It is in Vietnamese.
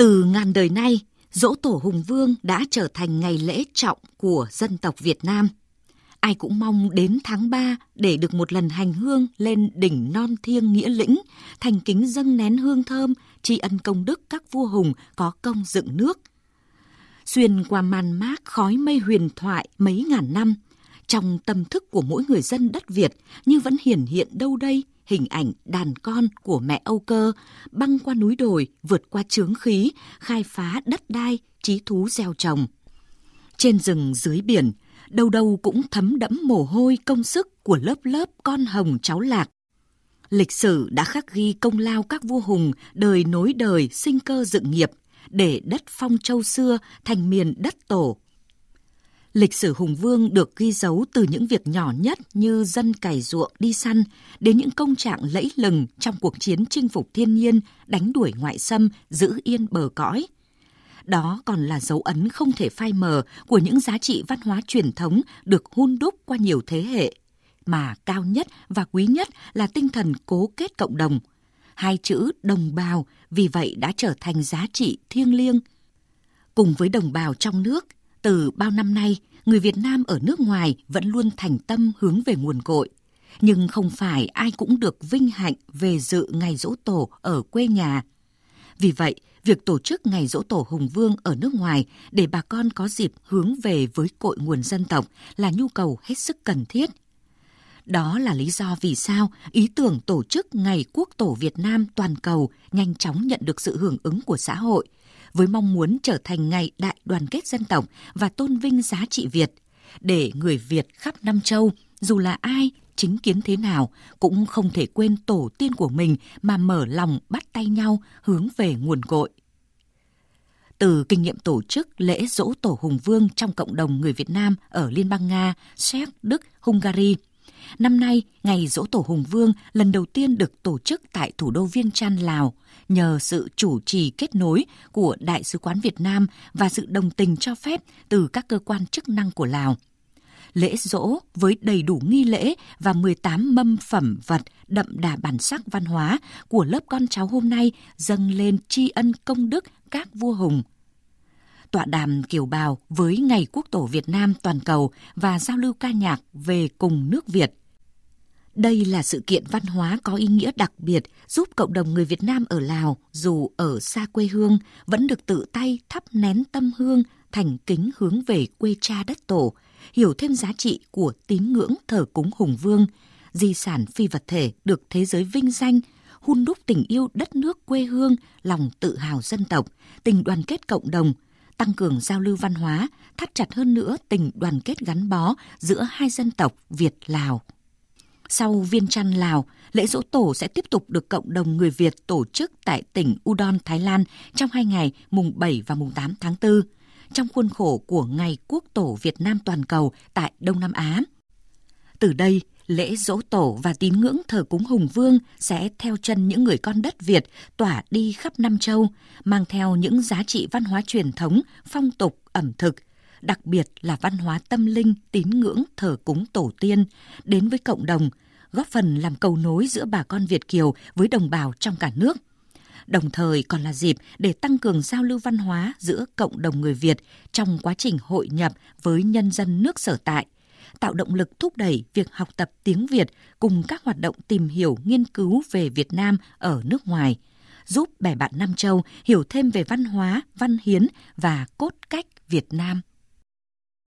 Từ ngàn đời nay, dỗ tổ Hùng Vương đã trở thành ngày lễ trọng của dân tộc Việt Nam. Ai cũng mong đến tháng 3 để được một lần hành hương lên đỉnh non thiêng nghĩa lĩnh, thành kính dâng nén hương thơm, tri ân công đức các vua hùng có công dựng nước. Xuyên qua màn mát khói mây huyền thoại mấy ngàn năm, trong tâm thức của mỗi người dân đất Việt như vẫn hiển hiện đâu đây hình ảnh đàn con của mẹ Âu Cơ băng qua núi đồi, vượt qua chướng khí, khai phá đất đai, trí thú gieo trồng. Trên rừng dưới biển, đâu đâu cũng thấm đẫm mồ hôi công sức của lớp lớp con hồng cháu lạc. Lịch sử đã khắc ghi công lao các vua hùng đời nối đời sinh cơ dựng nghiệp để đất phong châu xưa thành miền đất tổ Lịch sử hùng vương được ghi dấu từ những việc nhỏ nhất như dân cày ruộng đi săn đến những công trạng lẫy lừng trong cuộc chiến chinh phục thiên nhiên, đánh đuổi ngoại xâm, giữ yên bờ cõi. Đó còn là dấu ấn không thể phai mờ của những giá trị văn hóa truyền thống được hun đúc qua nhiều thế hệ, mà cao nhất và quý nhất là tinh thần cố kết cộng đồng. Hai chữ đồng bào vì vậy đã trở thành giá trị thiêng liêng. Cùng với đồng bào trong nước, từ bao năm nay, người Việt Nam ở nước ngoài vẫn luôn thành tâm hướng về nguồn cội. Nhưng không phải ai cũng được vinh hạnh về dự ngày dỗ tổ ở quê nhà. Vì vậy, việc tổ chức ngày dỗ tổ Hùng Vương ở nước ngoài để bà con có dịp hướng về với cội nguồn dân tộc là nhu cầu hết sức cần thiết. Đó là lý do vì sao ý tưởng tổ chức Ngày Quốc tổ Việt Nam toàn cầu nhanh chóng nhận được sự hưởng ứng của xã hội – với mong muốn trở thành ngày đại đoàn kết dân tộc và tôn vinh giá trị Việt, để người Việt khắp năm châu, dù là ai, chính kiến thế nào, cũng không thể quên tổ tiên của mình mà mở lòng bắt tay nhau hướng về nguồn cội. Từ kinh nghiệm tổ chức lễ dỗ tổ Hùng Vương trong cộng đồng người Việt Nam ở Liên bang Nga, Séc, Đức, Hungary – Năm nay, ngày dỗ tổ Hùng Vương lần đầu tiên được tổ chức tại thủ đô Viên Chăn, Lào, nhờ sự chủ trì kết nối của Đại sứ quán Việt Nam và sự đồng tình cho phép từ các cơ quan chức năng của Lào. Lễ dỗ với đầy đủ nghi lễ và 18 mâm phẩm vật đậm đà bản sắc văn hóa của lớp con cháu hôm nay dâng lên tri ân công đức các vua hùng tọa đàm kiểu bào với Ngày Quốc tổ Việt Nam toàn cầu và giao lưu ca nhạc về cùng nước Việt. Đây là sự kiện văn hóa có ý nghĩa đặc biệt giúp cộng đồng người Việt Nam ở Lào dù ở xa quê hương vẫn được tự tay thắp nén tâm hương thành kính hướng về quê cha đất tổ, hiểu thêm giá trị của tín ngưỡng thờ cúng hùng vương, di sản phi vật thể được thế giới vinh danh, hun đúc tình yêu đất nước quê hương, lòng tự hào dân tộc, tình đoàn kết cộng đồng, tăng cường giao lưu văn hóa, thắt chặt hơn nữa tình đoàn kết gắn bó giữa hai dân tộc Việt-Lào. Sau Viên Chăn Lào, lễ dỗ tổ sẽ tiếp tục được cộng đồng người Việt tổ chức tại tỉnh Udon, Thái Lan trong hai ngày mùng 7 và mùng 8 tháng 4, trong khuôn khổ của Ngày Quốc tổ Việt Nam toàn cầu tại Đông Nam Á. Từ đây, lễ dỗ tổ và tín ngưỡng thờ cúng hùng vương sẽ theo chân những người con đất Việt tỏa đi khắp năm châu, mang theo những giá trị văn hóa truyền thống, phong tục, ẩm thực, đặc biệt là văn hóa tâm linh, tín ngưỡng thờ cúng tổ tiên đến với cộng đồng, góp phần làm cầu nối giữa bà con Việt kiều với đồng bào trong cả nước. Đồng thời còn là dịp để tăng cường giao lưu văn hóa giữa cộng đồng người Việt trong quá trình hội nhập với nhân dân nước sở tại – tạo động lực thúc đẩy việc học tập tiếng Việt cùng các hoạt động tìm hiểu nghiên cứu về Việt Nam ở nước ngoài, giúp bè bạn Nam Châu hiểu thêm về văn hóa, văn hiến và cốt cách Việt Nam.